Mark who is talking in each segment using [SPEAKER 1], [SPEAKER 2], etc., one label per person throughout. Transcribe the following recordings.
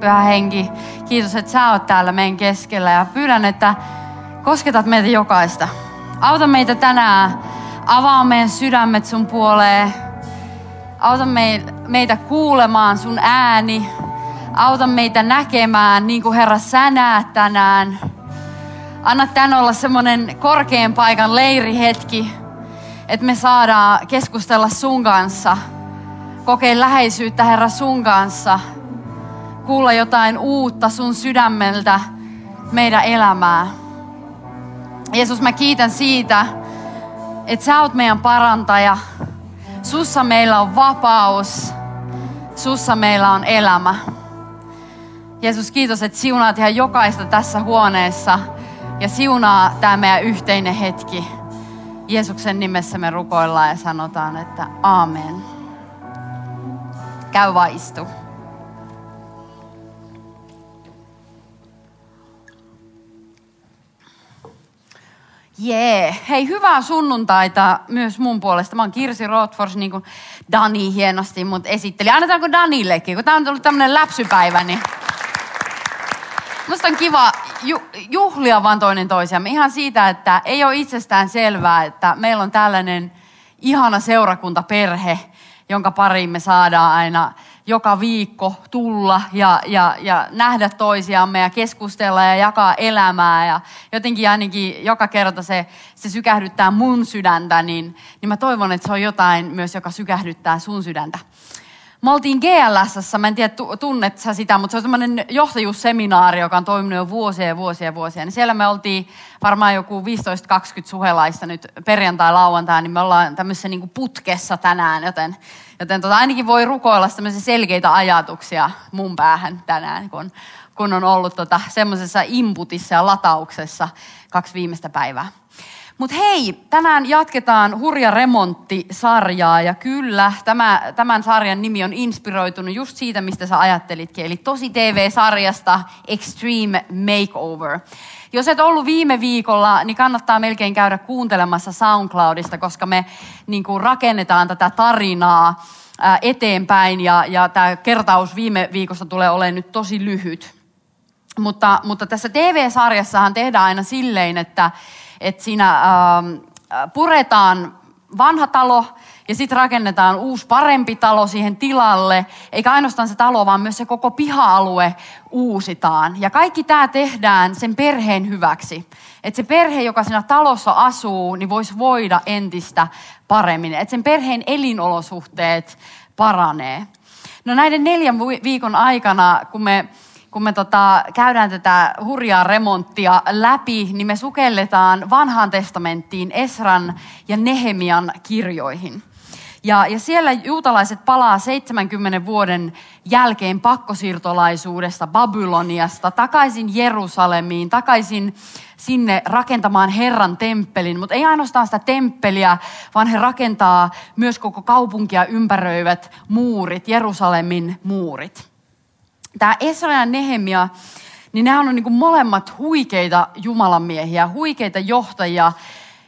[SPEAKER 1] Pyhä henki, kiitos, että sä oot täällä meidän keskellä ja pyydän, että kosketat meitä jokaista. Auta meitä tänään, avaa meidän sydämet sun puoleen. Auta meitä kuulemaan sun ääni. Auta meitä näkemään niin kuin Herra sä näet tänään. Anna tän olla semmoinen korkean paikan leirihetki, että me saadaan keskustella sun kanssa. Kokea läheisyyttä Herra sun kanssa. Kuulla jotain uutta sun sydämeltä meidän elämää. Jeesus, mä kiitän siitä, että sä oot meidän parantaja. Sussa meillä on vapaus. Sussa meillä on elämä. Jeesus, kiitos, että siunaat ihan jokaista tässä huoneessa ja siunaa tämä meidän yhteinen hetki. Jeesuksen nimessä me rukoillaan ja sanotaan, että aamen. Käy vaan istu. Jee, yeah. hei hyvää sunnuntaita myös mun puolesta. Mä oon Kirsi Rothfors, niin kuin Dani hienosti mut esitteli. Annetaanko Danillekin, kun tää on tullut tämmönen läpsypäivä, niin Musta on kiva ju, juhlia vaan toinen toisiamme. Ihan siitä, että ei ole itsestään selvää, että meillä on tällainen ihana seurakuntaperhe, jonka pariin me saadaan aina joka viikko tulla ja, ja, ja nähdä toisiamme ja keskustella ja jakaa elämää. Ja jotenkin ainakin joka kerta se, se sykähdyttää mun sydäntä, niin, niin mä toivon, että se on jotain myös, joka sykähdyttää sun sydäntä. Me oltiin GLS, mä en tiedä tunnet sä sitä, mutta se on semmoinen johtajuusseminaari, joka on toiminut jo vuosia ja vuosia ja vuosia. Niin siellä me oltiin varmaan joku 15-20 suhelaista nyt perjantai-lauantai, niin me ollaan tämmöisessä niin putkessa tänään, joten, joten tota, ainakin voi rukoilla tämmöisiä selkeitä ajatuksia mun päähän tänään, kun, kun on ollut tota, semmoisessa inputissa ja latauksessa kaksi viimeistä päivää. Mutta hei, tänään jatketaan Hurja remontti-sarjaa ja kyllä, tämä, tämän sarjan nimi on inspiroitunut just siitä, mistä sä ajattelitkin, eli tosi TV-sarjasta Extreme Makeover. Jos et ollut viime viikolla, niin kannattaa melkein käydä kuuntelemassa SoundCloudista, koska me niin kuin rakennetaan tätä tarinaa eteenpäin ja, ja tämä kertaus viime viikosta tulee olemaan nyt tosi lyhyt. Mutta, mutta tässä TV-sarjassahan tehdään aina silleen, että että siinä ähm, äh, puretaan vanha talo ja sitten rakennetaan uusi parempi talo siihen tilalle. Eikä ainoastaan se talo, vaan myös se koko piha-alue uusitaan. Ja kaikki tämä tehdään sen perheen hyväksi. Että se perhe, joka siinä talossa asuu, niin voisi voida entistä paremmin. Että sen perheen elinolosuhteet paranee. No näiden neljän viikon aikana, kun me kun me tota, käydään tätä hurjaa remonttia läpi, niin me sukelletaan vanhaan testamenttiin Esran ja Nehemian kirjoihin. Ja, ja siellä juutalaiset palaa 70 vuoden jälkeen pakkosiirtolaisuudesta Babyloniasta takaisin Jerusalemiin, takaisin sinne rakentamaan Herran temppelin. Mutta ei ainoastaan sitä temppeliä, vaan he rakentaa myös koko kaupunkia ympäröivät muurit, Jerusalemin muurit tämä Esra ja Nehemia, niin nämä on niin molemmat huikeita jumalanmiehiä, huikeita johtajia.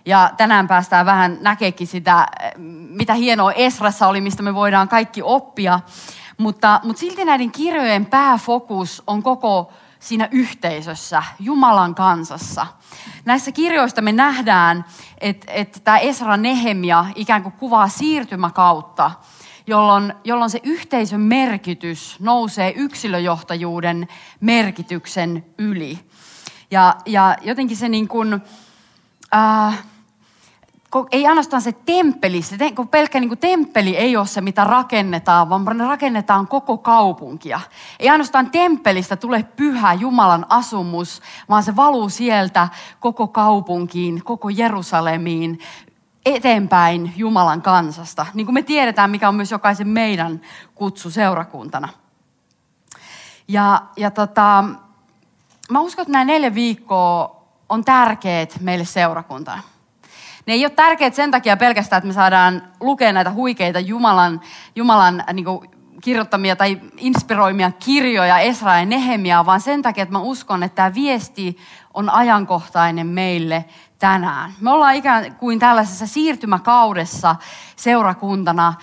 [SPEAKER 1] Ja tänään päästään vähän näkeekin sitä, mitä hienoa Esrassa oli, mistä me voidaan kaikki oppia. Mutta, mutta silti näiden kirjojen pääfokus on koko siinä yhteisössä, Jumalan kansassa. Näissä kirjoista me nähdään, että, että tämä Esra Nehemia ikään kuin kuvaa siirtymäkautta jolloin, jolloin se yhteisön merkitys nousee yksilöjohtajuuden merkityksen yli. Ja, ja jotenkin se niin kuin, äh, ei ainoastaan se temppeli, se, kun pelkkä niin kuin temppeli ei ole se, mitä rakennetaan, vaan rakennetaan koko kaupunkia. Ei ainoastaan temppelistä tule pyhä Jumalan asumus, vaan se valuu sieltä koko kaupunkiin, koko Jerusalemiin, eteenpäin Jumalan kansasta. Niin kuin me tiedetään, mikä on myös jokaisen meidän kutsu seurakuntana. Ja, ja tota, mä uskon, että nämä neljä viikkoa on tärkeät meille seurakuntana. Ne ei ole tärkeät sen takia pelkästään, että me saadaan lukea näitä huikeita Jumalan, Jumalan niin kuin, kirjoittamia tai inspiroimia kirjoja Esra ja Nehemia, vaan sen takia, että mä uskon, että tämä viesti on ajankohtainen meille tänään. Me ollaan ikään kuin tällaisessa siirtymäkaudessa seurakuntana,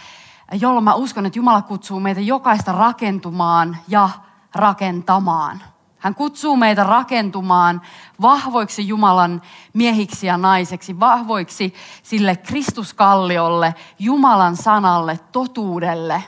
[SPEAKER 1] jolloin mä uskon, että Jumala kutsuu meitä jokaista rakentumaan ja rakentamaan. Hän kutsuu meitä rakentumaan vahvoiksi Jumalan miehiksi ja naiseksi, vahvoiksi sille Kristuskalliolle, Jumalan sanalle, totuudelle.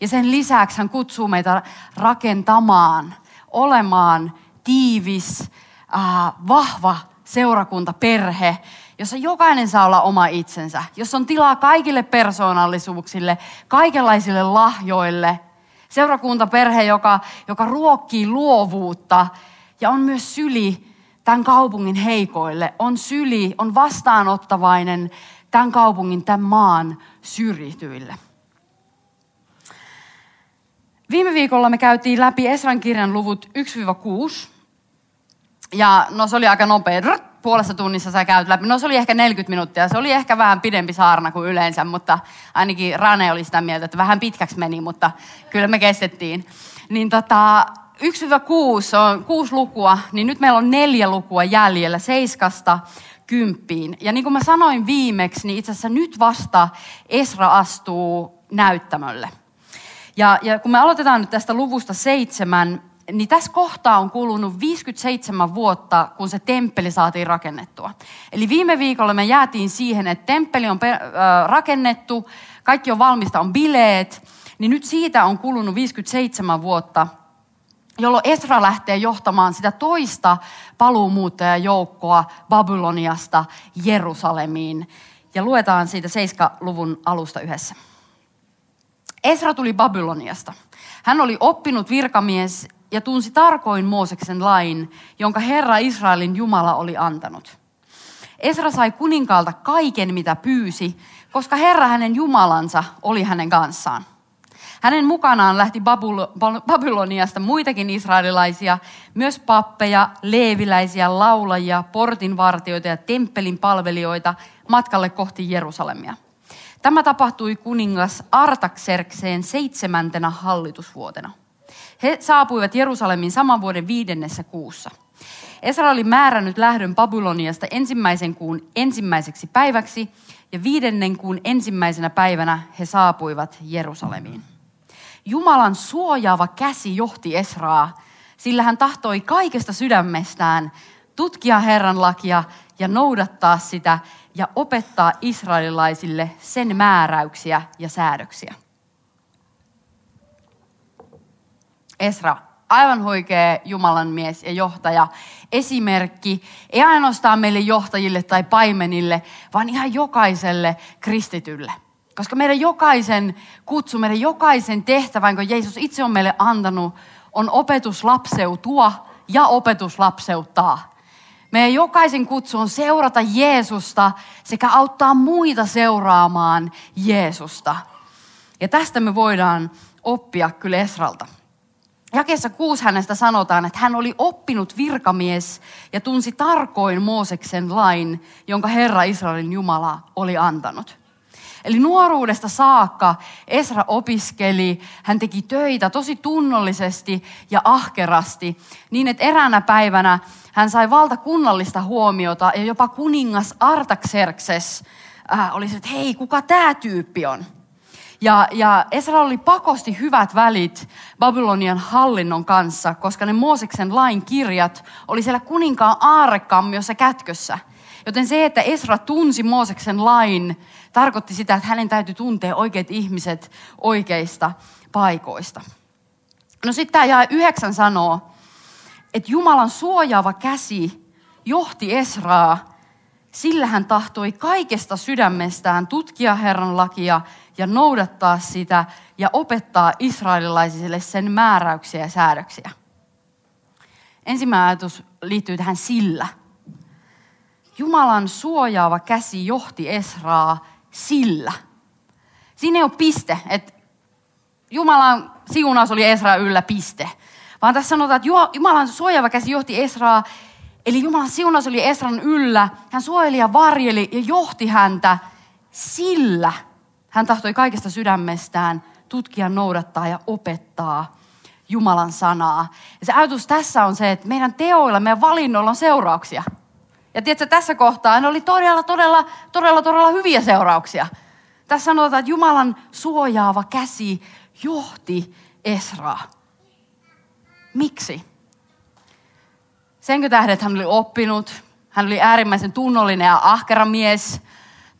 [SPEAKER 1] Ja sen lisäksi hän kutsuu meitä rakentamaan, olemaan tiivis, äh, vahva seurakunta, perhe, jossa jokainen saa olla oma itsensä, jossa on tilaa kaikille persoonallisuuksille, kaikenlaisille lahjoille. Seurakuntaperhe, joka, joka ruokkii luovuutta ja on myös syli tämän kaupungin heikoille, on syli, on vastaanottavainen tämän kaupungin, tämän maan syrjityille. Viime viikolla me käytiin läpi Esran kirjan luvut 1-6. Ja no se oli aika nopea. Puolessa tunnissa sä käyt läpi. No se oli ehkä 40 minuuttia. Se oli ehkä vähän pidempi saarna kuin yleensä, mutta ainakin Rane oli sitä mieltä, että vähän pitkäksi meni, mutta kyllä me kestettiin. Niin tota, 1-6 on kuusi lukua, niin nyt meillä on neljä lukua jäljellä, seiskasta kymppiin. Ja niin kuin mä sanoin viimeksi, niin itse asiassa nyt vasta Esra astuu näyttämölle. Ja, ja kun me aloitetaan nyt tästä luvusta seitsemän, niin tässä kohtaa on kulunut 57 vuotta, kun se temppeli saatiin rakennettua. Eli viime viikolla me jäätiin siihen, että temppeli on rakennettu, kaikki on valmista, on bileet, niin nyt siitä on kulunut 57 vuotta, jolloin Esra lähtee johtamaan sitä toista paluumuuttajajoukkoa Babyloniasta Jerusalemiin. Ja luetaan siitä 7-luvun alusta yhdessä. Esra tuli Babyloniasta. Hän oli oppinut virkamies ja tunsi tarkoin Mooseksen lain, jonka Herra Israelin Jumala oli antanut. Esra sai kuninkaalta kaiken, mitä pyysi, koska Herra hänen Jumalansa oli hänen kanssaan. Hänen mukanaan lähti Babyloniasta muitakin israelilaisia, myös pappeja, leeviläisiä, laulajia, portinvartioita ja temppelin palvelijoita matkalle kohti Jerusalemia. Tämä tapahtui kuningas Artakserkseen seitsemäntenä hallitusvuotena. He saapuivat Jerusalemin saman vuoden viidennessä kuussa. Esra oli määrännyt lähdön Babyloniasta ensimmäisen kuun ensimmäiseksi päiväksi ja viidennen kuun ensimmäisenä päivänä he saapuivat Jerusalemiin. Jumalan suojaava käsi johti Esraa, sillä hän tahtoi kaikesta sydämestään tutkia Herran lakia ja noudattaa sitä ja opettaa israelilaisille sen määräyksiä ja säädöksiä. Esra, aivan huikea Jumalan mies ja johtaja, esimerkki, ei ainoastaan meille johtajille tai paimenille, vaan ihan jokaiselle kristitylle. Koska meidän jokaisen kutsu, meidän jokaisen tehtävä, jonka Jeesus itse on meille antanut, on opetuslapseutua ja opetuslapseuttaa. Meidän jokaisen kutsu on seurata Jeesusta sekä auttaa muita seuraamaan Jeesusta. Ja tästä me voidaan oppia kyllä Esralta. Jakeessa kuusi hänestä sanotaan, että hän oli oppinut virkamies ja tunsi tarkoin Mooseksen lain, jonka Herra Israelin Jumala oli antanut. Eli nuoruudesta saakka Esra opiskeli, hän teki töitä tosi tunnollisesti ja ahkerasti, niin että eräänä päivänä hän sai valtakunnallista huomiota ja jopa kuningas Artaxerxes äh, oli se, että hei, kuka tämä tyyppi on? Ja, ja Esra oli pakosti hyvät välit Babylonian hallinnon kanssa, koska ne Mooseksen lain kirjat oli siellä kuninkaan aarekamiossa kätkössä. Joten se, että Esra tunsi Mooseksen lain, tarkoitti sitä, että hänen täytyy tuntea oikeat ihmiset oikeista paikoista. No sitten tämä jää yhdeksän sanoo, että Jumalan suojaava käsi johti Esraa, sillä hän tahtoi kaikesta sydämestään tutkia Herran lakia ja noudattaa sitä ja opettaa israelilaisille sen määräyksiä ja säädöksiä. Ensimmäinen ajatus liittyy tähän sillä. Jumalan suojaava käsi johti Esraa sillä. Siinä ei ole piste, että Jumalan siunaus oli Esra yllä piste Vaan tässä sanotaan, että Jumalan suojaava käsi johti Esraa, eli Jumalan siunaus oli Esran yllä. Hän suojeli ja varjeli ja johti häntä sillä. Hän tahtoi kaikesta sydämestään tutkia, noudattaa ja opettaa Jumalan sanaa. Ja se ajatus tässä on se, että meidän teoilla, meidän valinnoilla on seurauksia. Ja tiedätkö, tässä kohtaa ne oli todella, todella, todella, todella hyviä seurauksia. Tässä sanotaan, että Jumalan suojaava käsi johti Esraa. Miksi? Senkö tähden, että hän oli oppinut, hän oli äärimmäisen tunnollinen ja ahkera mies,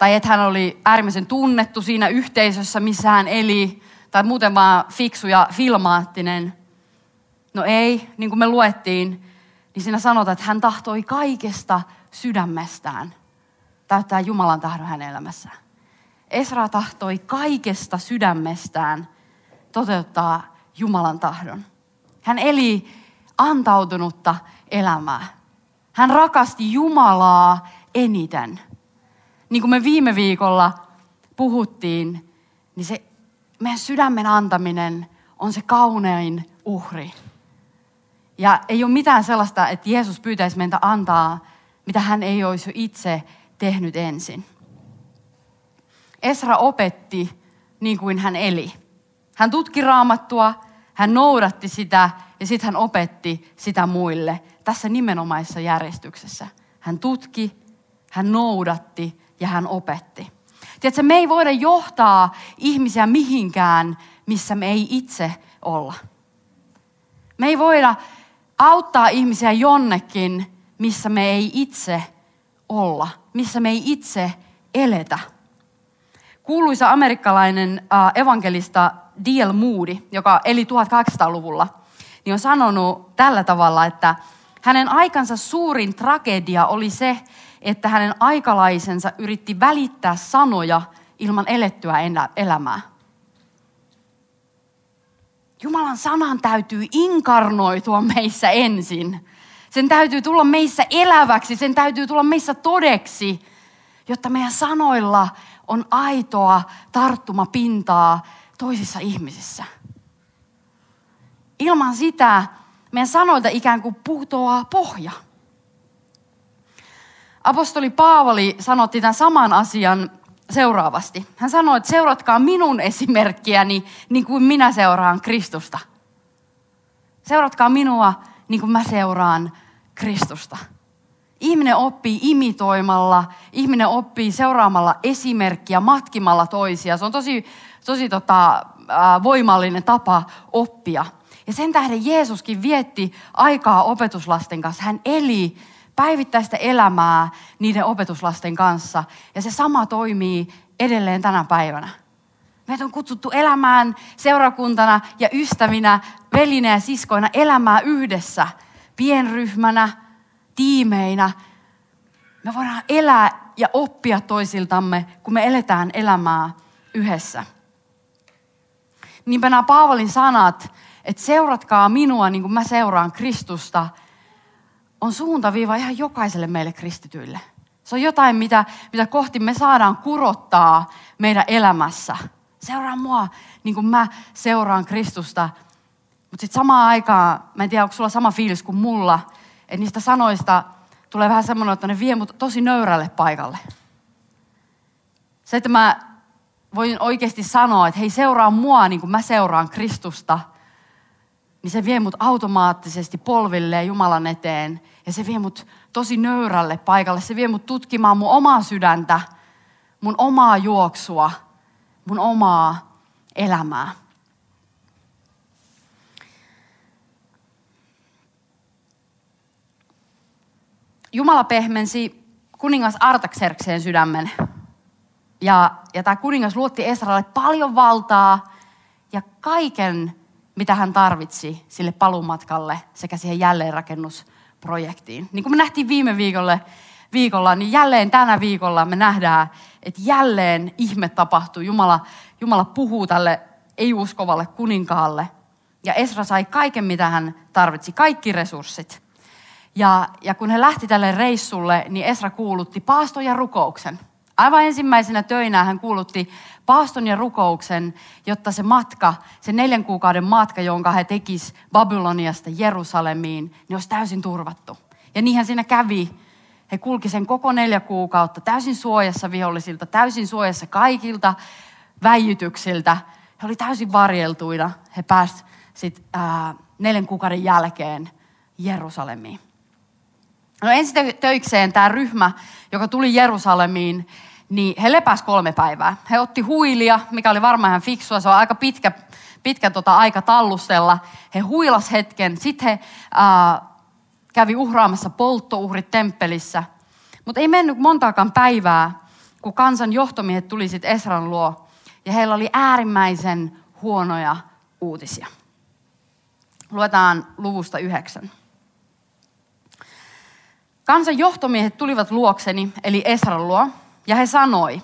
[SPEAKER 1] tai että hän oli äärimmäisen tunnettu siinä yhteisössä, missä hän eli, tai muuten vaan fiksu ja filmaattinen. No ei, niin kuin me luettiin, niin siinä sanotaan, että hän tahtoi kaikesta sydämestään täyttää Jumalan tahdon hänen elämässään. Esra tahtoi kaikesta sydämestään toteuttaa Jumalan tahdon. Hän eli antautunutta elämää. Hän rakasti Jumalaa eniten. Niin kuin me viime viikolla puhuttiin, niin se meidän sydämen antaminen on se kaunein uhri. Ja ei ole mitään sellaista, että Jeesus pyytäisi meitä antaa, mitä hän ei olisi itse tehnyt ensin. Esra opetti niin kuin hän eli. Hän tutki raamattua, hän noudatti sitä ja sitten hän opetti sitä muille tässä nimenomaisessa järjestyksessä. Hän tutki, hän noudatti ja hän opetti. Tiedätkö, me ei voida johtaa ihmisiä mihinkään, missä me ei itse olla. Me ei voida auttaa ihmisiä jonnekin, missä me ei itse olla, missä me ei itse eletä. Kuuluisa amerikkalainen evankelista D.L. Moody, joka eli 1800-luvulla, niin on sanonut tällä tavalla, että hänen aikansa suurin tragedia oli se, että hänen aikalaisensa yritti välittää sanoja ilman elettyä elämää. Jumalan sanan täytyy inkarnoitua meissä ensin. Sen täytyy tulla meissä eläväksi, sen täytyy tulla meissä todeksi, jotta meidän sanoilla on aitoa tarttumapintaa toisissa ihmisissä. Ilman sitä meidän sanoilta ikään kuin putoaa pohja. Apostoli Paavali sanotti tämän saman asian seuraavasti. Hän sanoi, että seuratkaa minun esimerkkiäni niin kuin minä seuraan Kristusta. Seuratkaa minua niin kuin mä seuraan Kristusta. Ihminen oppii imitoimalla, ihminen oppii seuraamalla esimerkkiä, matkimalla toisia. Se on tosi, tosi tota, voimallinen tapa oppia. Ja sen tähden Jeesuskin vietti aikaa opetuslasten kanssa. Hän eli päivittäistä elämää niiden opetuslasten kanssa. Ja se sama toimii edelleen tänä päivänä. Meitä on kutsuttu elämään seurakuntana ja ystävinä, velinä ja siskoina, elämää yhdessä, pienryhmänä, tiimeinä. Me voidaan elää ja oppia toisiltamme, kun me eletään elämää yhdessä. Niinpä nämä Paavalin sanat, että seuratkaa minua niin kuin mä seuraan Kristusta, on suuntaviiva ihan jokaiselle meille kristityille. Se on jotain, mitä, mitä kohti me saadaan kurottaa meidän elämässä. Seuraa mua niin kuin mä seuraan Kristusta. Mutta sitten samaan aikaan, mä en tiedä, onko sulla sama fiilis kuin mulla, että niistä sanoista tulee vähän semmoinen, että ne vie mut tosi nöyrälle paikalle. Se, että mä voin oikeasti sanoa, että hei seuraa mua niin kuin mä seuraan Kristusta, niin se vie mut automaattisesti polvilleen Jumalan eteen. Ja se vie mut tosi nöyrälle paikalle. Se vie mut tutkimaan mun omaa sydäntä, mun omaa juoksua, mun omaa elämää. Jumala pehmensi kuningas Artaxerkseen sydämen. Ja, ja tämä kuningas luotti Esralle paljon valtaa ja kaiken, mitä hän tarvitsi sille palumatkalle sekä siihen jälleenrakennusprojektiin. Niin kuin me nähtiin viime viikolle, viikolla, niin jälleen tänä viikolla me nähdään, että jälleen ihme tapahtuu. Jumala, Jumala puhuu tälle ei-uskovalle kuninkaalle. Ja Esra sai kaiken, mitä hän tarvitsi, kaikki resurssit. Ja, ja kun he lähti tälle reissulle, niin Esra kuulutti paaston ja rukouksen. Aivan ensimmäisenä töinä hän kuulutti paaston ja rukouksen, jotta se matka, se neljän kuukauden matka, jonka he tekis Babyloniasta Jerusalemiin, niin olisi täysin turvattu. Ja niinhän siinä kävi. He kulki sen koko neljä kuukautta täysin suojassa vihollisilta, täysin suojassa kaikilta väijytyksiltä. He oli täysin varjeltuina. He pääsivät sitten neljän kuukauden jälkeen Jerusalemiin. No ensi töikseen tämä ryhmä, joka tuli Jerusalemiin, niin he lepäs kolme päivää. He otti huilia, mikä oli varmaan ihan fiksua, se on aika pitkä, pitkä tota aika tallustella. He huilas hetken, sitten he ää, kävi uhraamassa polttouhrit temppelissä. Mutta ei mennyt montaakaan päivää, kun kansan johtomiehet tuli sitten Esran luo. Ja heillä oli äärimmäisen huonoja uutisia. Luetaan luvusta yhdeksän. Kansan johtomiehet tulivat luokseni, eli Esran luo, ja he sanoi,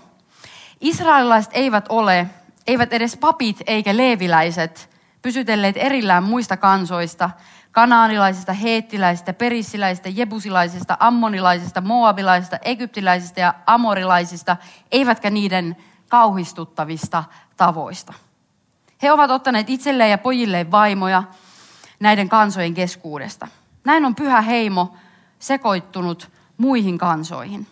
[SPEAKER 1] Israelilaiset eivät ole, eivät edes papit eikä leeviläiset, pysytelleet erillään muista kansoista, kanaanilaisista, heettiläisistä, perissiläisistä, jebusilaisista, ammonilaisista, moabilaisista, egyptiläisistä ja amorilaisista, eivätkä niiden kauhistuttavista tavoista. He ovat ottaneet itselleen ja pojilleen vaimoja näiden kansojen keskuudesta. Näin on pyhä heimo sekoittunut muihin kansoihin.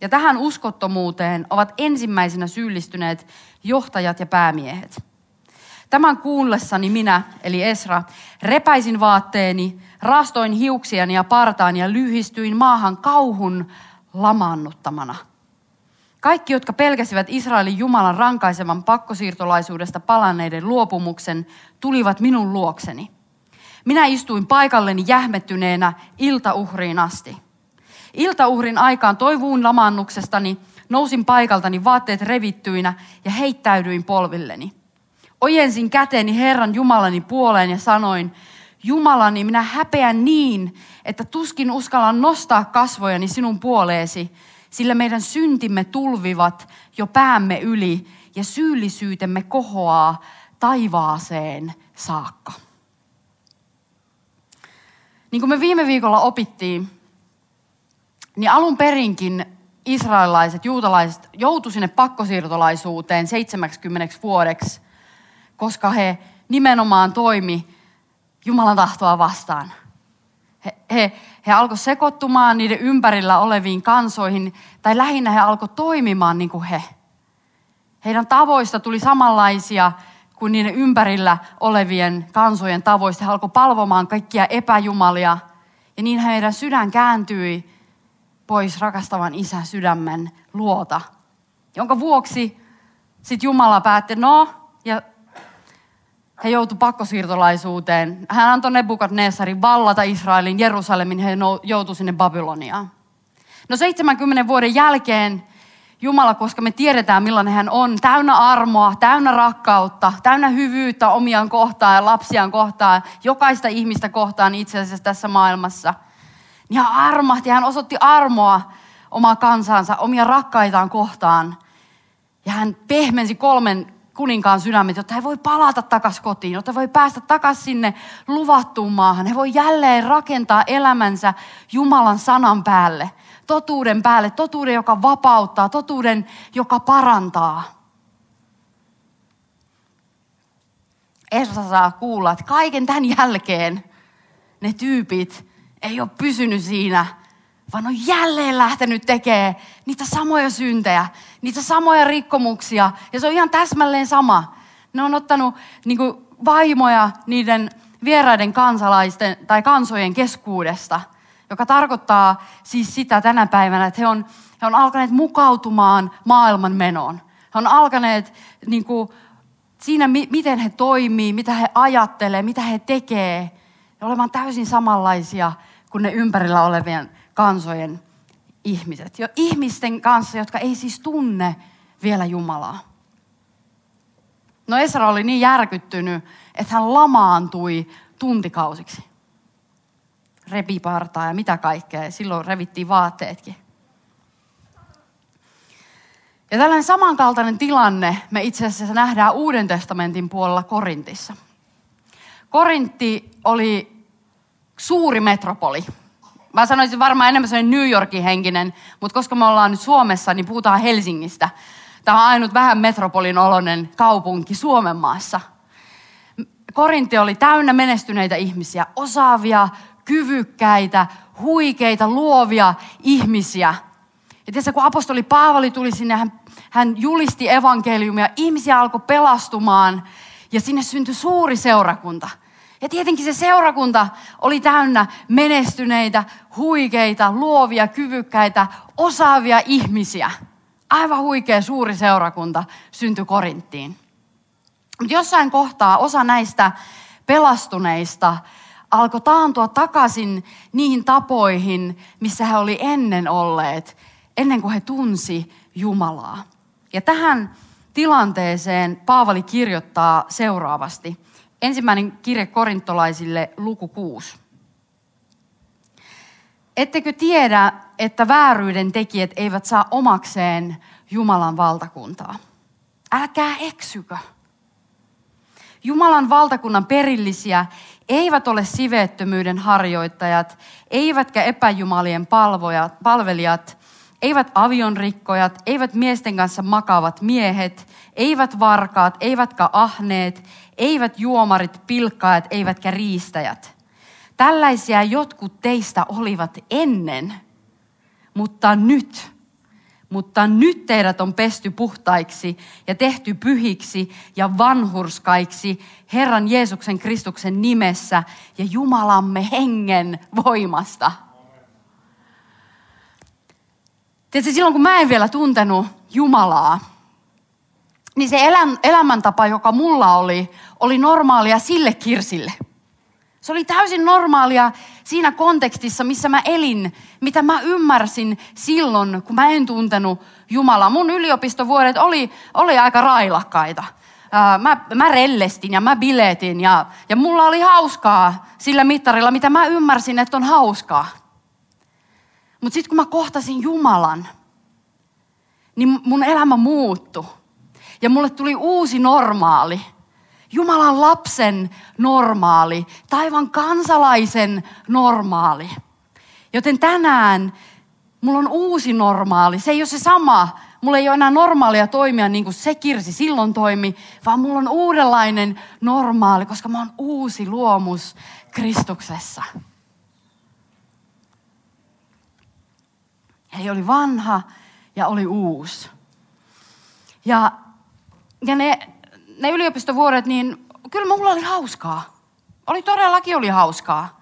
[SPEAKER 1] Ja tähän uskottomuuteen ovat ensimmäisenä syyllistyneet johtajat ja päämiehet. Tämän kuullessani minä, eli Esra, repäisin vaatteeni, raastoin hiuksiani ja partaani ja lyhistyin maahan kauhun lamaannuttamana. Kaikki, jotka pelkäsivät Israelin Jumalan rankaisevan pakkosiirtolaisuudesta palanneiden luopumuksen, tulivat minun luokseni. Minä istuin paikalleni jähmettyneenä iltauhriin asti – Iltauhrin aikaan toivuun lamannuksestani, nousin paikaltani vaatteet revittyinä ja heittäydyin polvilleni. Ojensin käteeni Herran Jumalani puoleen ja sanoin, Jumalani, minä häpeän niin, että tuskin uskallan nostaa kasvojani sinun puoleesi, sillä meidän syntimme tulvivat jo päämme yli ja syyllisyytemme kohoaa taivaaseen saakka. Niin kuin me viime viikolla opittiin, niin alun perinkin israelilaiset, juutalaiset joutu sinne pakkosiirtolaisuuteen 70 vuodeksi, koska he nimenomaan toimi Jumalan tahtoa vastaan. He, he, he alkoivat sekoittumaan niiden ympärillä oleviin kansoihin, tai lähinnä he alkoivat toimimaan niin kuin he. Heidän tavoista tuli samanlaisia kuin niiden ympärillä olevien kansojen tavoista. He alkoivat palvomaan kaikkia epäjumalia, ja niin heidän sydän kääntyi pois rakastavan isän sydämen luota, jonka vuoksi sitten Jumala päätti, no, ja he joutu pakkosiirtolaisuuteen. Hän antoi Nebukadnessarin vallata Israelin Jerusalemin, he joutu sinne Babyloniaan. No 70 vuoden jälkeen Jumala, koska me tiedetään millainen hän on, täynnä armoa, täynnä rakkautta, täynnä hyvyyttä omiaan kohtaan ja lapsiaan kohtaan, jokaista ihmistä kohtaan itse asiassa tässä maailmassa – niin hän armahti, hän osoitti armoa omaa kansansa, omia rakkaitaan kohtaan. Ja hän pehmensi kolmen kuninkaan sydämet, jotta he voi palata takaisin kotiin, jotta he voi päästä takaisin sinne luvattuun maahan. He voi jälleen rakentaa elämänsä Jumalan sanan päälle, totuuden päälle, totuuden, joka vapauttaa, totuuden, joka parantaa. Esra saa kuulla, että kaiken tämän jälkeen ne tyypit, ei ole pysynyt siinä, vaan on jälleen lähtenyt tekemään niitä samoja syntejä, niitä samoja rikkomuksia. Ja se on ihan täsmälleen sama. Ne on ottanut niin kuin, vaimoja niiden vieraiden kansalaisten tai kansojen keskuudesta, joka tarkoittaa siis sitä tänä päivänä, että he on, he on alkaneet mukautumaan maailman menoon. He on alkaneet niin kuin, siinä, miten he toimii, mitä he ajattelee, mitä he tekee, olemaan täysin samanlaisia kuin ne ympärillä olevien kansojen ihmiset. Jo ihmisten kanssa, jotka ei siis tunne vielä Jumalaa. No Esra oli niin järkyttynyt, että hän lamaantui tuntikausiksi. Repi partaa ja mitä kaikkea. Silloin revittiin vaatteetkin. Ja tällainen samankaltainen tilanne me itse asiassa nähdään Uuden testamentin puolella Korintissa. Korintti oli suuri metropoli. Mä sanoisin varmaan enemmän sellainen New Yorkin henkinen, mutta koska me ollaan nyt Suomessa, niin puhutaan Helsingistä. Tämä on ainut vähän metropolin oloinen kaupunki Suomen maassa. Korinti oli täynnä menestyneitä ihmisiä, osaavia, kyvykkäitä, huikeita, luovia ihmisiä. Ja tiedätkö, kun apostoli Paavali tuli sinne, hän, hän julisti evankeliumia, ihmisiä alkoi pelastumaan ja sinne syntyi suuri seurakunta. Ja tietenkin se seurakunta oli täynnä menestyneitä, huikeita, luovia, kyvykkäitä, osaavia ihmisiä. Aivan huikea suuri seurakunta syntyi Korinttiin. Mutta jossain kohtaa osa näistä pelastuneista alkoi taantua takaisin niihin tapoihin, missä he oli ennen olleet, ennen kuin he tunsi Jumalaa. Ja tähän tilanteeseen Paavali kirjoittaa seuraavasti. Ensimmäinen kirje korintolaisille luku 6. Ettekö tiedä, että vääryyden tekijät eivät saa omakseen Jumalan valtakuntaa? Älkää eksykö. Jumalan valtakunnan perillisiä eivät ole siveettömyyden harjoittajat, eivätkä epäjumalien palvojat, palvelijat, eivät avionrikkojat, eivät miesten kanssa makaavat miehet, eivät varkaat, eivätkä ahneet, eivät juomarit, pilkkaajat, eivätkä riistäjät. Tällaisia jotkut teistä olivat ennen, mutta nyt mutta nyt teidät on pesty puhtaiksi ja tehty pyhiksi ja vanhurskaiksi Herran Jeesuksen Kristuksen nimessä ja Jumalamme hengen voimasta. Tiedätkö, silloin kun mä en vielä tuntenut Jumalaa, niin se elämäntapa, joka mulla oli, oli normaalia sille kirsille – se oli täysin normaalia siinä kontekstissa, missä mä elin, mitä mä ymmärsin silloin, kun mä en tuntenut Jumalaa. Mun yliopistovuodet oli, oli aika railakkaita. Mä, mä rellestin ja mä biletin ja, ja mulla oli hauskaa sillä mittarilla, mitä mä ymmärsin, että on hauskaa. Mutta sitten kun mä kohtasin Jumalan, niin mun elämä muuttui. Ja mulle tuli uusi normaali – Jumalan lapsen normaali, taivan kansalaisen normaali. Joten tänään mulla on uusi normaali. Se ei ole se sama. Mulla ei ole enää normaalia toimia niin kuin se kirsi silloin toimi, vaan mulla on uudenlainen normaali, koska mä oon uusi luomus Kristuksessa. Eli oli vanha ja oli uusi. Ja, ja ne ne yliopistovuodet, niin kyllä mulla oli hauskaa. Oli todellakin oli hauskaa.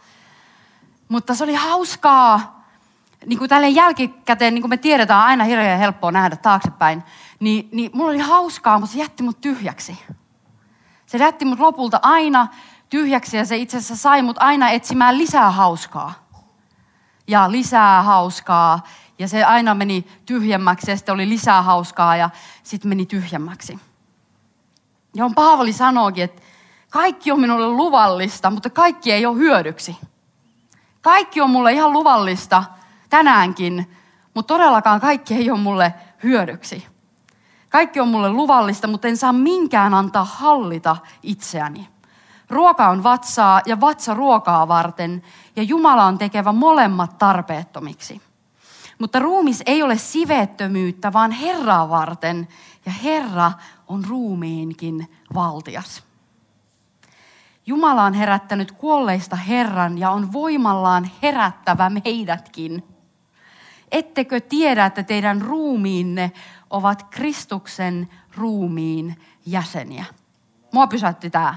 [SPEAKER 1] Mutta se oli hauskaa, niin kuin tälle jälkikäteen, niin kuin me tiedetään, aina hirveän helppoa nähdä taaksepäin. Niin, niin mulla oli hauskaa, mutta se jätti mut tyhjäksi. Se jätti mut lopulta aina tyhjäksi ja se itse asiassa sai mut aina etsimään lisää hauskaa. Ja lisää hauskaa. Ja se aina meni tyhjemmäksi ja sitten oli lisää hauskaa ja sitten meni tyhjemmäksi. Johon Paavali sanookin, että kaikki on minulle luvallista, mutta kaikki ei ole hyödyksi. Kaikki on mulle ihan luvallista tänäänkin, mutta todellakaan kaikki ei ole mulle hyödyksi. Kaikki on mulle luvallista, mutta en saa minkään antaa hallita itseäni. Ruoka on vatsaa ja vatsa ruokaa varten, ja Jumala on tekevä molemmat tarpeettomiksi. Mutta ruumis ei ole siveettömyyttä, vaan Herraa varten, ja Herra on ruumiinkin valtias. Jumala on herättänyt kuolleista Herran ja on voimallaan herättävä meidätkin. Ettekö tiedä, että teidän ruumiinne ovat Kristuksen ruumiin jäseniä? Mua pysäytti tämä.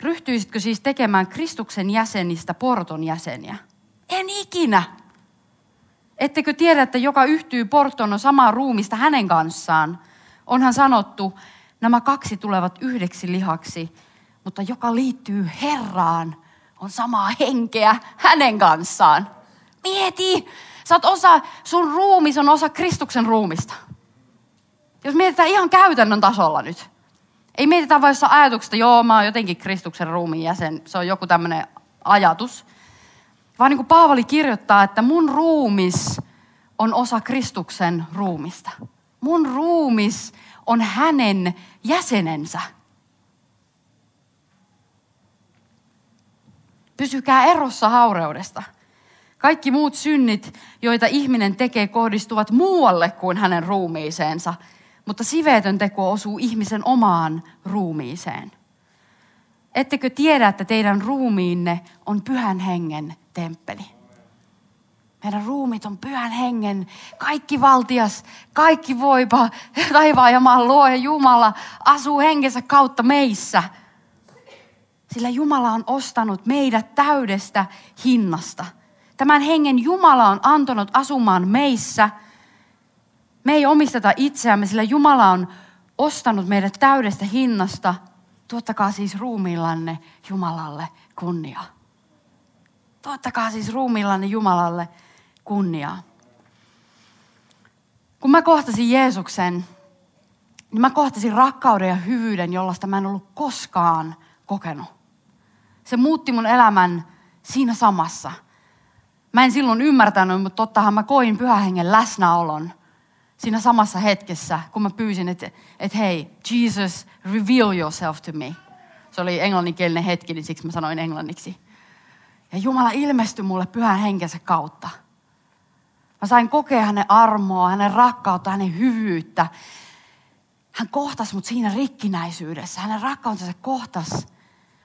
[SPEAKER 1] Ryhtyisitkö siis tekemään Kristuksen jäsenistä porton jäseniä? En ikinä. Ettekö tiedä, että joka yhtyy porton on samaa ruumista hänen kanssaan? Onhan sanottu, nämä kaksi tulevat yhdeksi lihaksi, mutta joka liittyy Herraan, on samaa henkeä hänen kanssaan. Mieti, sä oot osa, sun ruumis on osa Kristuksen ruumista. Jos mietitään ihan käytännön tasolla nyt. Ei mietitä vain jossain ajatuksesta, joo mä oon jotenkin Kristuksen ruumiin jäsen. Se on joku tämmöinen ajatus. Vaan niin kuin Paavali kirjoittaa, että mun ruumis on osa Kristuksen ruumista. Mun ruumis on hänen jäsenensä. Pysykää erossa haureudesta. Kaikki muut synnit, joita ihminen tekee, kohdistuvat muualle kuin hänen ruumiiseensa, mutta siveetön teko osuu ihmisen omaan ruumiiseen. Ettekö tiedä, että teidän ruumiinne on pyhän hengen temppeli? Meidän ruumit on pyhän hengen, kaikki valtias, kaikki voipa, taivaan ja maan luo ja Jumala asuu henkensä kautta meissä. Sillä Jumala on ostanut meidät täydestä hinnasta. Tämän hengen Jumala on antanut asumaan meissä. Me ei omisteta itseämme, sillä Jumala on ostanut meidät täydestä hinnasta. Tuottakaa siis ruumiillanne Jumalalle kunniaa. Tuottakaa siis ruumiillanne Jumalalle kunniaa. Kun mä kohtasin Jeesuksen, niin mä kohtasin rakkauden ja hyvyyden, jollaista mä en ollut koskaan kokenut. Se muutti mun elämän siinä samassa. Mä en silloin ymmärtänyt, mutta tottahan mä koin pyhähengen läsnäolon siinä samassa hetkessä, kun mä pyysin, että, että hei, Jesus, reveal yourself to me. Se oli englanninkielinen hetki, niin siksi mä sanoin englanniksi. Ja Jumala ilmestyi mulle pyhän henkensä kautta – Mä sain kokea hänen armoa, hänen rakkautta, hänen hyvyyttä. Hän kohtasi mut siinä rikkinäisyydessä. Hänen rakkautensa kohtas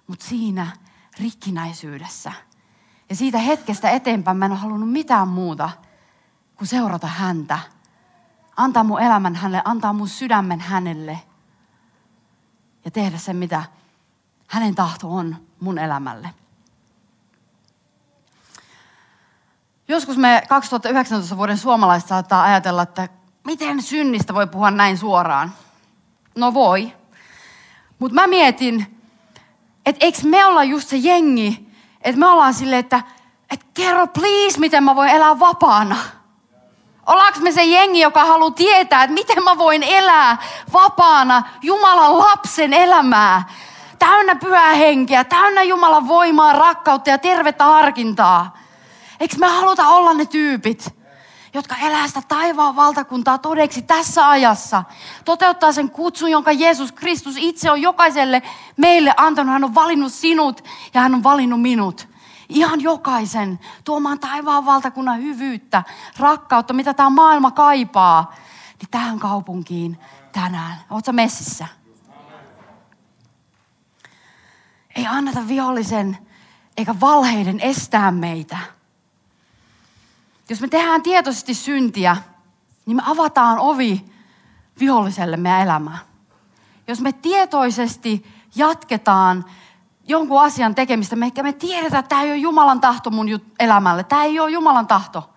[SPEAKER 1] mut siinä rikkinäisyydessä. Ja siitä hetkestä eteenpäin mä en ole halunnut mitään muuta kuin seurata häntä. Antaa mun elämän hänelle, antaa mun sydämen hänelle. Ja tehdä sen, mitä hänen tahto on mun elämälle. Joskus me 2019 vuoden suomalaiset saattaa ajatella, että miten synnistä voi puhua näin suoraan. No voi. Mutta mä mietin, että eikö me olla just se jengi, että me ollaan silleen, että, että kerro please, miten mä voin elää vapaana. Ollaanko me se jengi, joka haluaa tietää, että miten mä voin elää vapaana Jumalan lapsen elämää. Täynnä pyhää henkeä, täynnä Jumalan voimaa, rakkautta ja tervettä harkintaa. Eikö me haluta olla ne tyypit, jotka elää sitä taivaan valtakuntaa todeksi tässä ajassa. Toteuttaa sen kutsun, jonka Jeesus Kristus itse on jokaiselle meille antanut. Hän on valinnut sinut ja hän on valinnut minut. Ihan jokaisen tuomaan taivaan valtakunnan hyvyyttä, rakkautta, mitä tämä maailma kaipaa. Niin tähän kaupunkiin tänään. Oletko messissä? Ei anneta vihollisen eikä valheiden estää meitä jos me tehdään tietoisesti syntiä, niin me avataan ovi viholliselle meidän elämään. Jos me tietoisesti jatketaan jonkun asian tekemistä, me ehkä me tiedetään, että tämä ei ole Jumalan tahto mun elämälle. Tämä ei ole Jumalan tahto.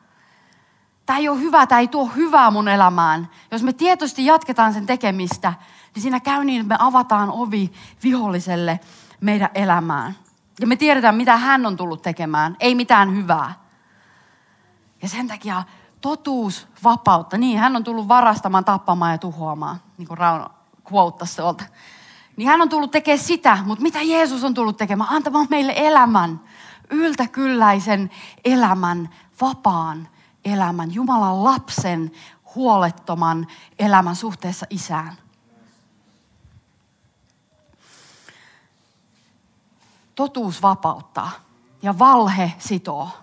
[SPEAKER 1] Tämä ei ole hyvä, tämä ei tuo hyvää mun elämään. Jos me tietoisesti jatketaan sen tekemistä, niin siinä käy niin, että me avataan ovi viholliselle meidän elämään. Ja me tiedetään, mitä hän on tullut tekemään. Ei mitään hyvää. Ja sen takia totuus vapautta. Niin, hän on tullut varastamaan, tappamaan ja tuhoamaan, niin kuin Rauno quottasi tuolta. Niin hän on tullut tekemään sitä, mutta mitä Jeesus on tullut tekemään? Antamaan meille elämän, yltäkylläisen elämän, vapaan elämän, Jumalan lapsen huolettoman elämän suhteessa isään. Totuus vapauttaa ja valhe sitoo.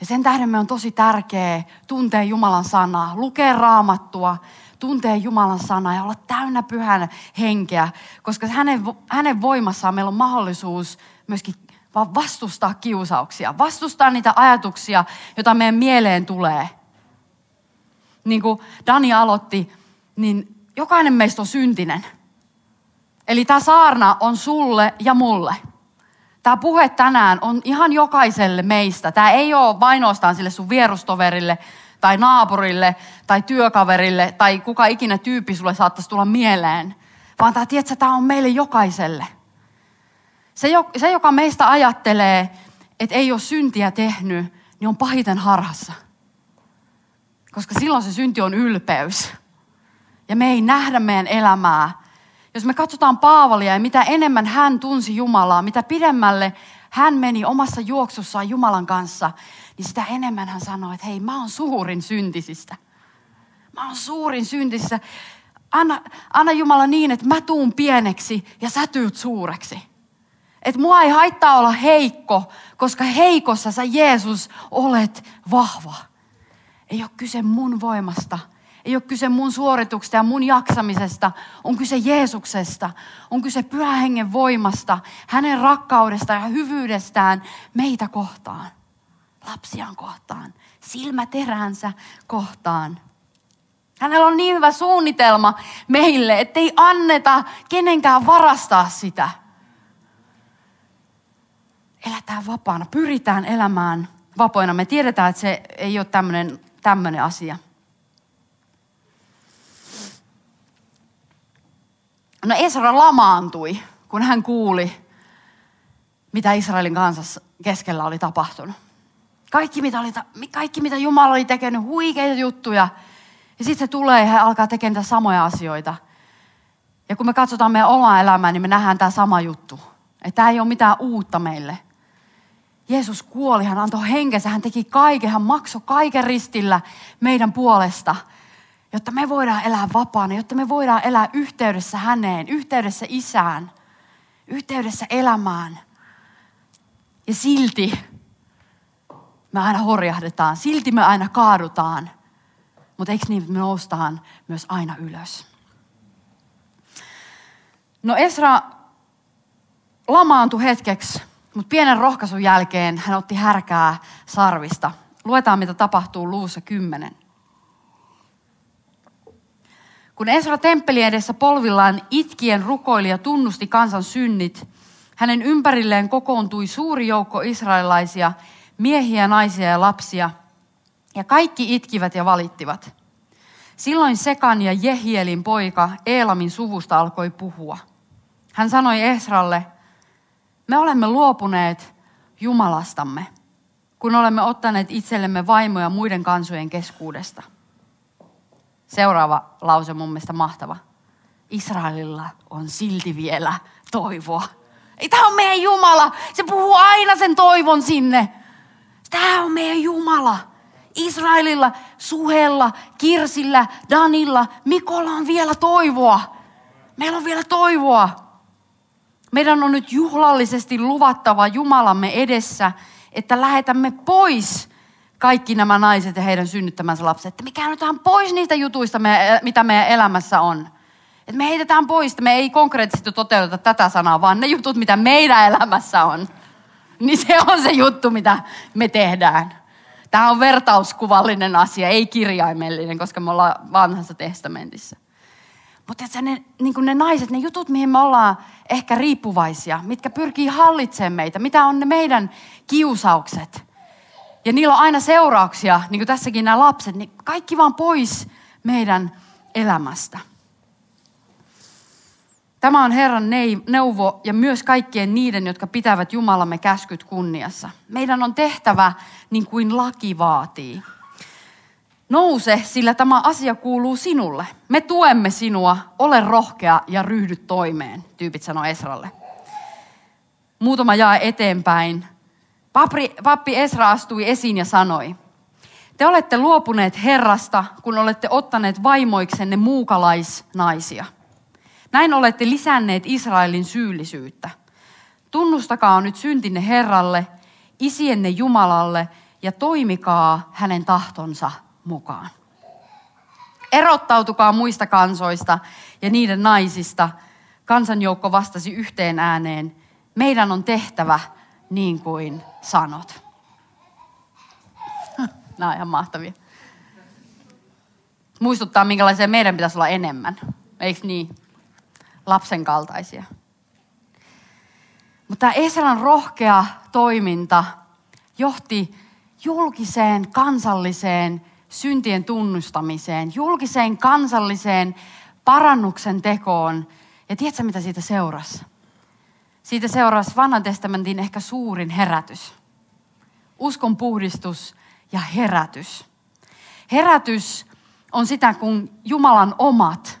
[SPEAKER 1] Ja sen tähden me on tosi tärkeää tuntea Jumalan sanaa, lukea raamattua, tuntea Jumalan sanaa ja olla täynnä pyhän henkeä, koska hänen, hänen voimassaan meillä on mahdollisuus myöskin vastustaa kiusauksia, vastustaa niitä ajatuksia, joita meidän mieleen tulee. Niin kuin Dani aloitti, niin jokainen meistä on syntinen. Eli tämä saarna on sulle ja mulle. Tämä puhe tänään on ihan jokaiselle meistä. Tämä ei ole vain sille sun vierustoverille tai naapurille tai työkaverille tai kuka ikinä tyyppi sulle saattaisi tulla mieleen. Vaan tämä, tiedätkö, tämä on meille jokaiselle. Se, se, joka meistä ajattelee, että ei ole syntiä tehnyt, niin on pahiten harhassa. Koska silloin se synti on ylpeys. Ja me ei nähdä meidän elämää jos me katsotaan Paavalia ja mitä enemmän hän tunsi Jumalaa, mitä pidemmälle hän meni omassa juoksussaan Jumalan kanssa, niin sitä enemmän hän sanoi, että hei, mä oon suurin syntisistä. Mä oon suurin syntisistä. Anna, anna Jumala niin, että mä tuun pieneksi ja sä tyyt suureksi. Että mua ei haittaa olla heikko, koska heikossa sä Jeesus olet vahva. Ei ole kyse mun voimasta, ei ole kyse mun suorituksesta ja mun jaksamisesta. On kyse Jeesuksesta. On kyse pyhähengen voimasta, hänen rakkaudesta ja hyvyydestään meitä kohtaan. Lapsiaan kohtaan, silmäteränsä kohtaan. Hänellä on niin hyvä suunnitelma meille, ettei anneta kenenkään varastaa sitä. Elätään vapaana, pyritään elämään vapoina. Me tiedetään, että se ei ole tämmöinen, asia. No Esra lamaantui, kun hän kuuli, mitä Israelin kansassa keskellä oli tapahtunut. Kaikki mitä, oli, kaikki, mitä Jumala oli tehnyt, huikeita juttuja. Ja sitten se tulee ja hän alkaa tekemään samoja asioita. Ja kun me katsotaan meidän omaa elämää, niin me nähdään tämä sama juttu. Että tämä ei ole mitään uutta meille. Jeesus kuoli, hän antoi henkensä, hän teki kaiken, hän maksoi kaiken ristillä meidän puolesta – jotta me voidaan elää vapaana, jotta me voidaan elää yhteydessä häneen, yhteydessä isään, yhteydessä elämään. Ja silti me aina horjahdetaan, silti me aina kaadutaan. Mutta eikö niin, me noustaan myös aina ylös? No Esra lamaantui hetkeksi, mutta pienen rohkaisun jälkeen hän otti härkää sarvista. Luetaan, mitä tapahtuu luussa 10. Kun Esra temppeli edessä polvillaan itkien rukoili ja tunnusti kansan synnit, hänen ympärilleen kokoontui suuri joukko israelilaisia, miehiä, naisia ja lapsia, ja kaikki itkivät ja valittivat. Silloin Sekan ja Jehielin poika Eelamin suvusta alkoi puhua. Hän sanoi Esralle, me olemme luopuneet Jumalastamme, kun olemme ottaneet itsellemme vaimoja muiden kansojen keskuudesta – Seuraava lause mun mielestä mahtava. Israelilla on silti vielä toivoa. Ei, tämä on meidän Jumala. Se puhuu aina sen toivon sinne. Tämä on meidän Jumala. Israelilla, Suhella, Kirsillä, Danilla, Mikolla on vielä toivoa. Meillä on vielä toivoa. Meidän on nyt juhlallisesti luvattava Jumalamme edessä, että lähetämme pois kaikki nämä naiset ja heidän synnyttämänsä lapset, että me käännetään pois niistä jutuista, mitä meidän elämässä on. Että me heitetään pois, että me ei konkreettisesti toteuteta tätä sanaa, vaan ne jutut, mitä meidän elämässä on. Niin se on se juttu, mitä me tehdään. Tämä on vertauskuvallinen asia, ei kirjaimellinen, koska me ollaan vanhassa testamentissa. Mutta ne, niin ne naiset, ne jutut, mihin me ollaan ehkä riippuvaisia, mitkä pyrkii hallitsemaan meitä, mitä on ne meidän kiusaukset – ja niillä on aina seurauksia, niin kuin tässäkin nämä lapset, niin kaikki vaan pois meidän elämästä. Tämä on Herran neuvo ja myös kaikkien niiden, jotka pitävät Jumalamme käskyt kunniassa. Meidän on tehtävä niin kuin laki vaatii. Nouse, sillä tämä asia kuuluu sinulle. Me tuemme sinua, ole rohkea ja ryhdy toimeen, tyypit sanoi Esralle. Muutama jaa eteenpäin. Papri, pappi Esra astui esiin ja sanoi, te olette luopuneet Herrasta, kun olette ottaneet vaimoiksenne muukalaisnaisia. Näin olette lisänneet Israelin syyllisyyttä. Tunnustakaa nyt syntinne Herralle, isienne Jumalalle ja toimikaa hänen tahtonsa mukaan. Erottautukaa muista kansoista ja niiden naisista. Kansanjoukko vastasi yhteen ääneen. Meidän on tehtävä niin kuin sanot. Nämä on ihan mahtavia. Muistuttaa, minkälaisia meidän pitäisi olla enemmän. Eikö niin? Lapsen kaltaisia. Mutta tämä Esran rohkea toiminta johti julkiseen kansalliseen syntien tunnustamiseen, julkiseen kansalliseen parannuksen tekoon. Ja tiedätkö, mitä siitä seurasi? Siitä seurasi vanhan testamentin ehkä suurin herätys. Uskon puhdistus ja herätys. Herätys on sitä, kun Jumalan omat,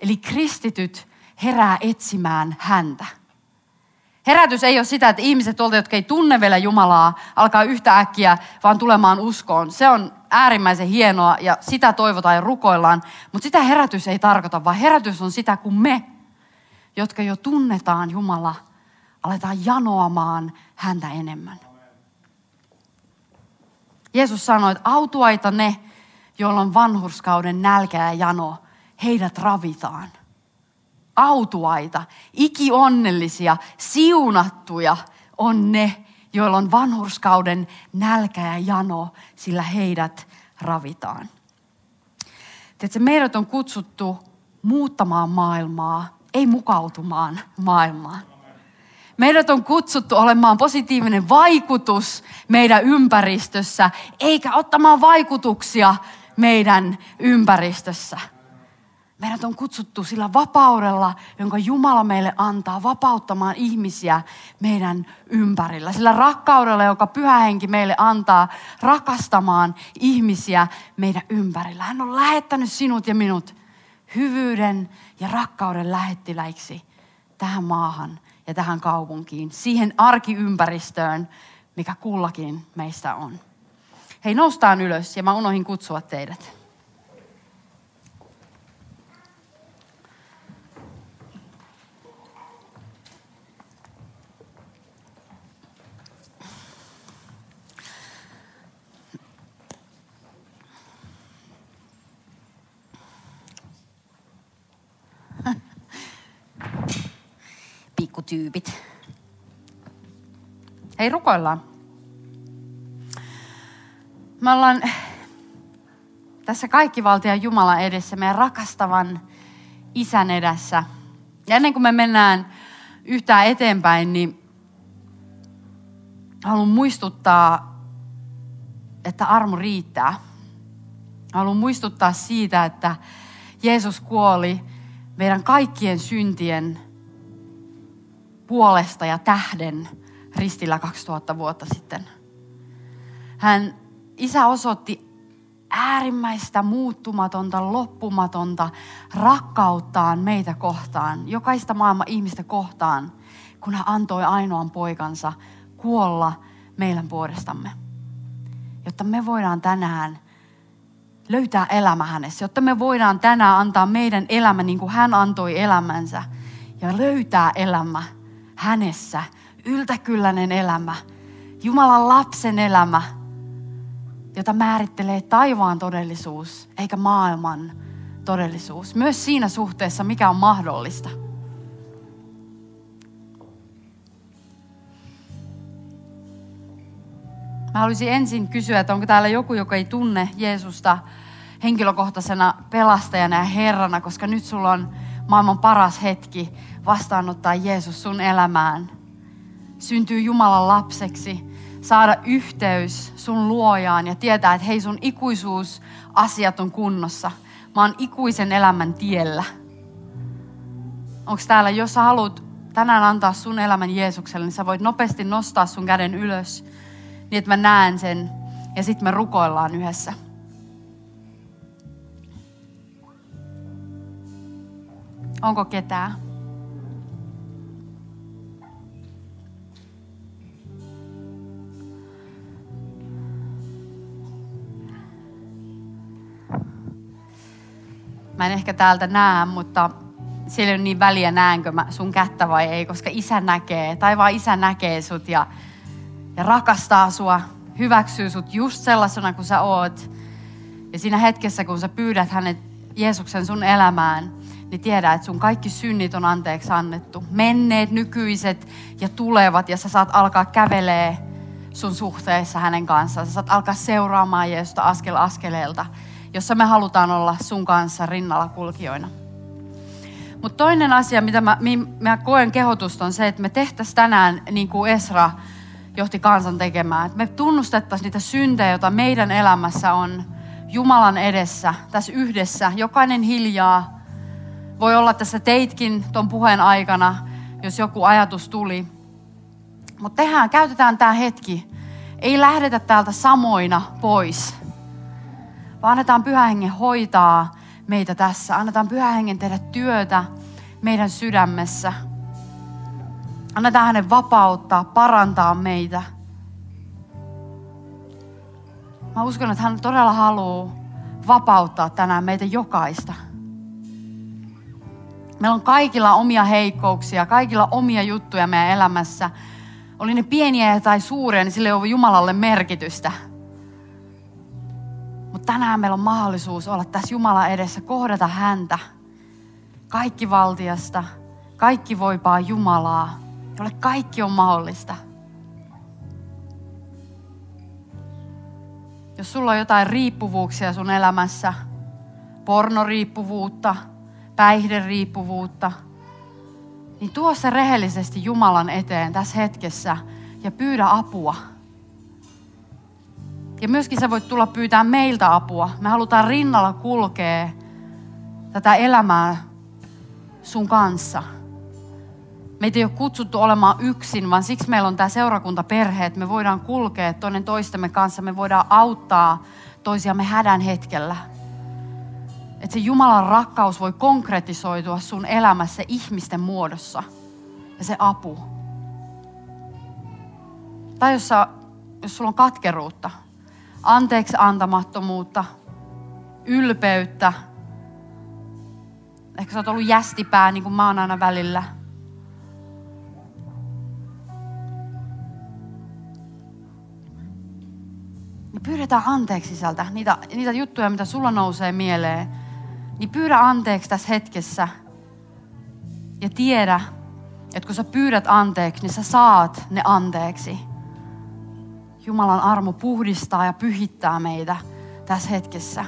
[SPEAKER 1] eli kristityt, herää etsimään häntä. Herätys ei ole sitä, että ihmiset tuolta, jotka ei tunne vielä Jumalaa, alkaa yhtä äkkiä vaan tulemaan uskoon. Se on äärimmäisen hienoa ja sitä toivotaan ja rukoillaan. Mutta sitä herätys ei tarkoita, vaan herätys on sitä, kun me, jotka jo tunnetaan Jumala, aletaan janoamaan häntä enemmän. Jeesus sanoi, että autuaita ne, joilla on vanhurskauden nälkä ja jano, heidät ravitaan. Autuaita, ikionnellisia, siunattuja on ne, joilla on vanhurskauden nälkä ja jano, sillä heidät ravitaan. Tiedätkö, meidät on kutsuttu muuttamaan maailmaa, ei mukautumaan maailmaan. Meidät on kutsuttu olemaan positiivinen vaikutus meidän ympäristössä, eikä ottamaan vaikutuksia meidän ympäristössä. Meidät on kutsuttu sillä vapaudella, jonka Jumala meille antaa, vapauttamaan ihmisiä meidän ympärillä. Sillä rakkaudella, joka Pyhä Henki meille antaa, rakastamaan ihmisiä meidän ympärillä. Hän on lähettänyt sinut ja minut hyvyyden ja rakkauden lähettiläiksi tähän maahan ja tähän kaupunkiin, siihen arkiympäristöön, mikä kullakin meistä on. Hei, noustaan ylös ja mä unohin kutsua teidät. Pikkutyypit. Hei, rukoillaan. Me ollaan tässä kaikki valtian Jumalan edessä, meidän rakastavan isän edessä. Ja ennen kuin me mennään yhtään eteenpäin, niin haluan muistuttaa, että armo riittää. Haluan muistuttaa siitä, että Jeesus kuoli meidän kaikkien syntien puolesta ja tähden ristillä 2000 vuotta sitten. Hän, isä osoitti äärimmäistä, muuttumatonta, loppumatonta rakkauttaan meitä kohtaan, jokaista maailman ihmistä kohtaan, kun hän antoi ainoan poikansa kuolla meidän puolestamme. Jotta me voidaan tänään löytää elämä hänessä, jotta me voidaan tänään antaa meidän elämä niin kuin hän antoi elämänsä ja löytää elämä hänessä, yltäkylläinen elämä, Jumalan lapsen elämä, jota määrittelee taivaan todellisuus eikä maailman todellisuus. Myös siinä suhteessa, mikä on mahdollista. Mä haluaisin ensin kysyä, että onko täällä joku, joka ei tunne Jeesusta henkilökohtaisena pelastajana ja herrana, koska nyt sulla on maailman paras hetki vastaanottaa Jeesus sun elämään. Syntyy Jumalan lapseksi, saada yhteys sun luojaan ja tietää, että hei sun ikuisuus asiat on kunnossa. Mä oon ikuisen elämän tiellä. Onko täällä, jos sä haluat tänään antaa sun elämän Jeesukselle, niin sä voit nopeasti nostaa sun käden ylös, niin että mä näen sen ja sitten me rukoillaan yhdessä. Onko ketään? Mä en ehkä täältä näe, mutta siellä ole niin väliä näenkö mä sun kättä vai ei, koska isä näkee, tai vaan isä näkee sut ja, ja rakastaa sua, hyväksyy sut just sellaisena kuin sä oot. Ja siinä hetkessä, kun sä pyydät hänet Jeesuksen sun elämään, niin tiedä, että sun kaikki synnit on anteeksi annettu. Menneet, nykyiset ja tulevat, ja sä saat alkaa kävelee sun suhteessa hänen kanssaan. Sä saat alkaa seuraamaan Jeesusta askel askeleelta, jossa me halutaan olla sun kanssa rinnalla kulkijoina. Mutta toinen asia, mitä mä, mä koen kehotusta, on se, että me tehtäisiin tänään, niin kuin Esra johti kansan tekemään, että me tunnustettaisiin niitä syntejä, joita meidän elämässä on Jumalan edessä, tässä yhdessä, jokainen hiljaa, voi olla, että sä teitkin ton puheen aikana, jos joku ajatus tuli. Mutta tehdään, käytetään tämä hetki. Ei lähdetä täältä samoina pois, vaan annetaan pyhähengen hoitaa meitä tässä. Annetaan pyhähengen tehdä työtä meidän sydämessä. Annetaan hänen vapauttaa, parantaa meitä. Mä uskon, että hän todella haluaa vapauttaa tänään meitä jokaista. Meillä on kaikilla omia heikkouksia, kaikilla omia juttuja meidän elämässä. Oli ne pieniä tai suuria, niin sille ei ole Jumalalle merkitystä. Mutta tänään meillä on mahdollisuus olla tässä Jumala edessä, kohdata häntä. Kaikki valtiasta, kaikki voipaa Jumalaa, jolle kaikki on mahdollista. Jos sulla on jotain riippuvuuksia sun elämässä, pornoriippuvuutta, päihderiippuvuutta, niin tuo se rehellisesti Jumalan eteen tässä hetkessä ja pyydä apua. Ja myöskin sä voit tulla pyytää meiltä apua. Me halutaan rinnalla kulkea tätä elämää sun kanssa. Meitä ei ole kutsuttu olemaan yksin, vaan siksi meillä on tämä seurakuntaperhe, että me voidaan kulkea toinen toistemme kanssa. Me voidaan auttaa toisiamme hädän hetkellä. Että se Jumalan rakkaus voi konkretisoitua sun elämässä ihmisten muodossa. Ja se apu. Tai jos, sä, jos sulla on katkeruutta, anteeksi antamattomuutta, ylpeyttä. Ehkä sä oot ollut jästipää, niin kuin mä oon aina välillä. Ja pyydetään anteeksi sisältä niitä, niitä juttuja, mitä sulla nousee mieleen. Niin pyydä anteeksi tässä hetkessä. Ja tiedä, että kun sä pyydät anteeksi, niin sä saat ne anteeksi. Jumalan armo puhdistaa ja pyhittää meitä tässä hetkessä.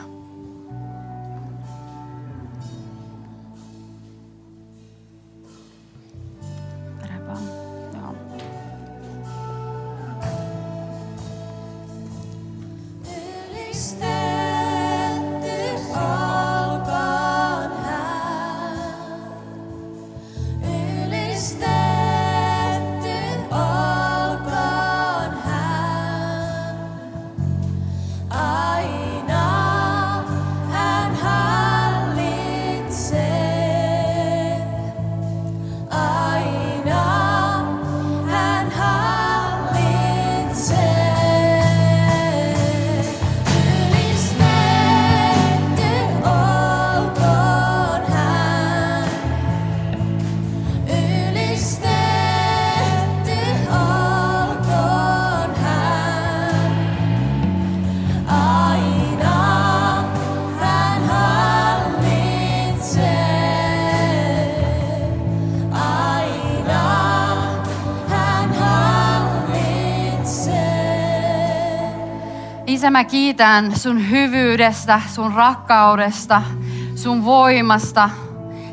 [SPEAKER 1] Isä, mä kiitän sun hyvyydestä, sun rakkaudesta, sun voimasta,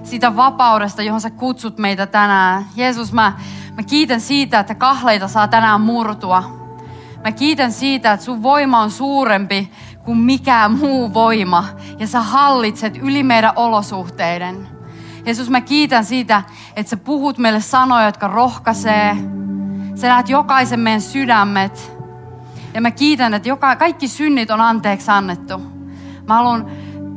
[SPEAKER 1] sitä vapaudesta, johon sä kutsut meitä tänään. Jeesus, mä, mä kiitän siitä, että kahleita saa tänään murtua. Mä kiitän siitä, että sun voima on suurempi kuin mikään muu voima. Ja sä hallitset yli meidän olosuhteiden. Jeesus, mä kiitän siitä, että sä puhut meille sanoja, jotka rohkaisee. Sä näet jokaisen meidän sydämet. Ja mä kiitän, että joka, kaikki synnit on anteeksi annettu. Mä haluan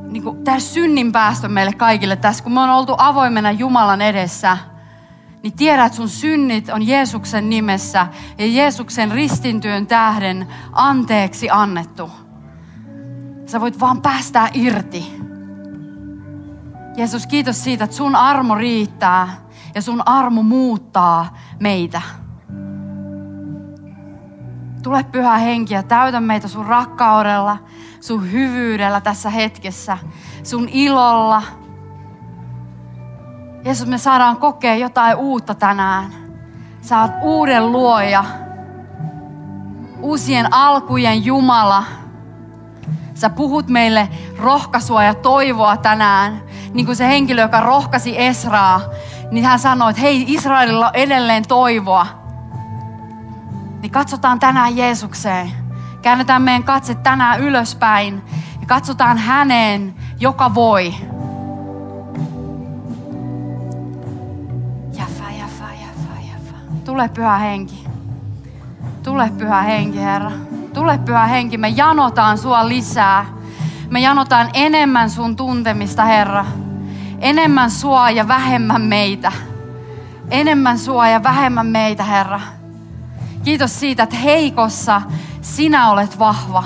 [SPEAKER 1] niin kuin, tehdä synnin päästön meille kaikille tässä, kun me on oltu avoimena Jumalan edessä. Niin tiedä, että sun synnit on Jeesuksen nimessä ja Jeesuksen ristintyön tähden anteeksi annettu. Sä voit vaan päästää irti. Jeesus, kiitos siitä, että sun armo riittää ja sun armo muuttaa meitä. Tule pyhä henki ja täytä meitä sun rakkaudella, sun hyvyydellä tässä hetkessä, sun ilolla. Jeesus, me saadaan kokea jotain uutta tänään. Sä oot uuden luoja, uusien alkujen Jumala. Sä puhut meille rohkaisua ja toivoa tänään. Niin kuin se henkilö, joka rohkasi Esraa, niin hän sanoi, että hei, Israelilla on edelleen toivoa niin katsotaan tänään Jeesukseen. Käännetään meidän katse tänään ylöspäin ja katsotaan häneen, joka voi. Jäfä, jäfä, jäfä, jäfä. Tule pyhä henki. Tule pyhä henki, Herra. Tule pyhä henki. Me janotaan sua lisää. Me janotaan enemmän sun tuntemista, Herra. Enemmän sua ja vähemmän meitä. Enemmän sua ja vähemmän meitä, Herra. Kiitos siitä, että heikossa sinä olet vahva.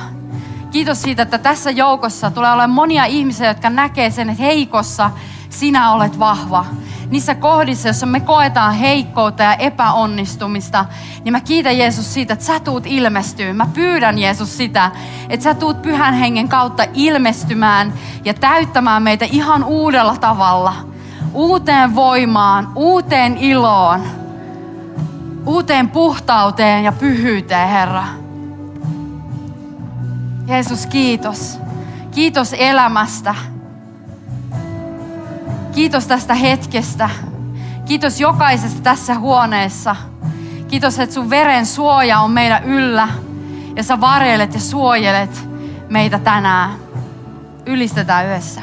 [SPEAKER 1] Kiitos siitä, että tässä joukossa tulee olemaan monia ihmisiä, jotka näkee sen, että heikossa sinä olet vahva. Niissä kohdissa, joissa me koetaan heikkoutta ja epäonnistumista, niin mä kiitän Jeesus siitä, että sä tuut ilmestyä. Mä pyydän Jeesus sitä, että sä tuut pyhän hengen kautta ilmestymään ja täyttämään meitä ihan uudella tavalla. Uuteen voimaan, uuteen iloon, uuteen puhtauteen ja pyhyyteen, Herra. Jeesus, kiitos. Kiitos elämästä. Kiitos tästä hetkestä. Kiitos jokaisesta tässä huoneessa. Kiitos, että sun veren suoja on meidän yllä. Ja sä varjelet ja suojelet meitä tänään. Ylistetään yhdessä.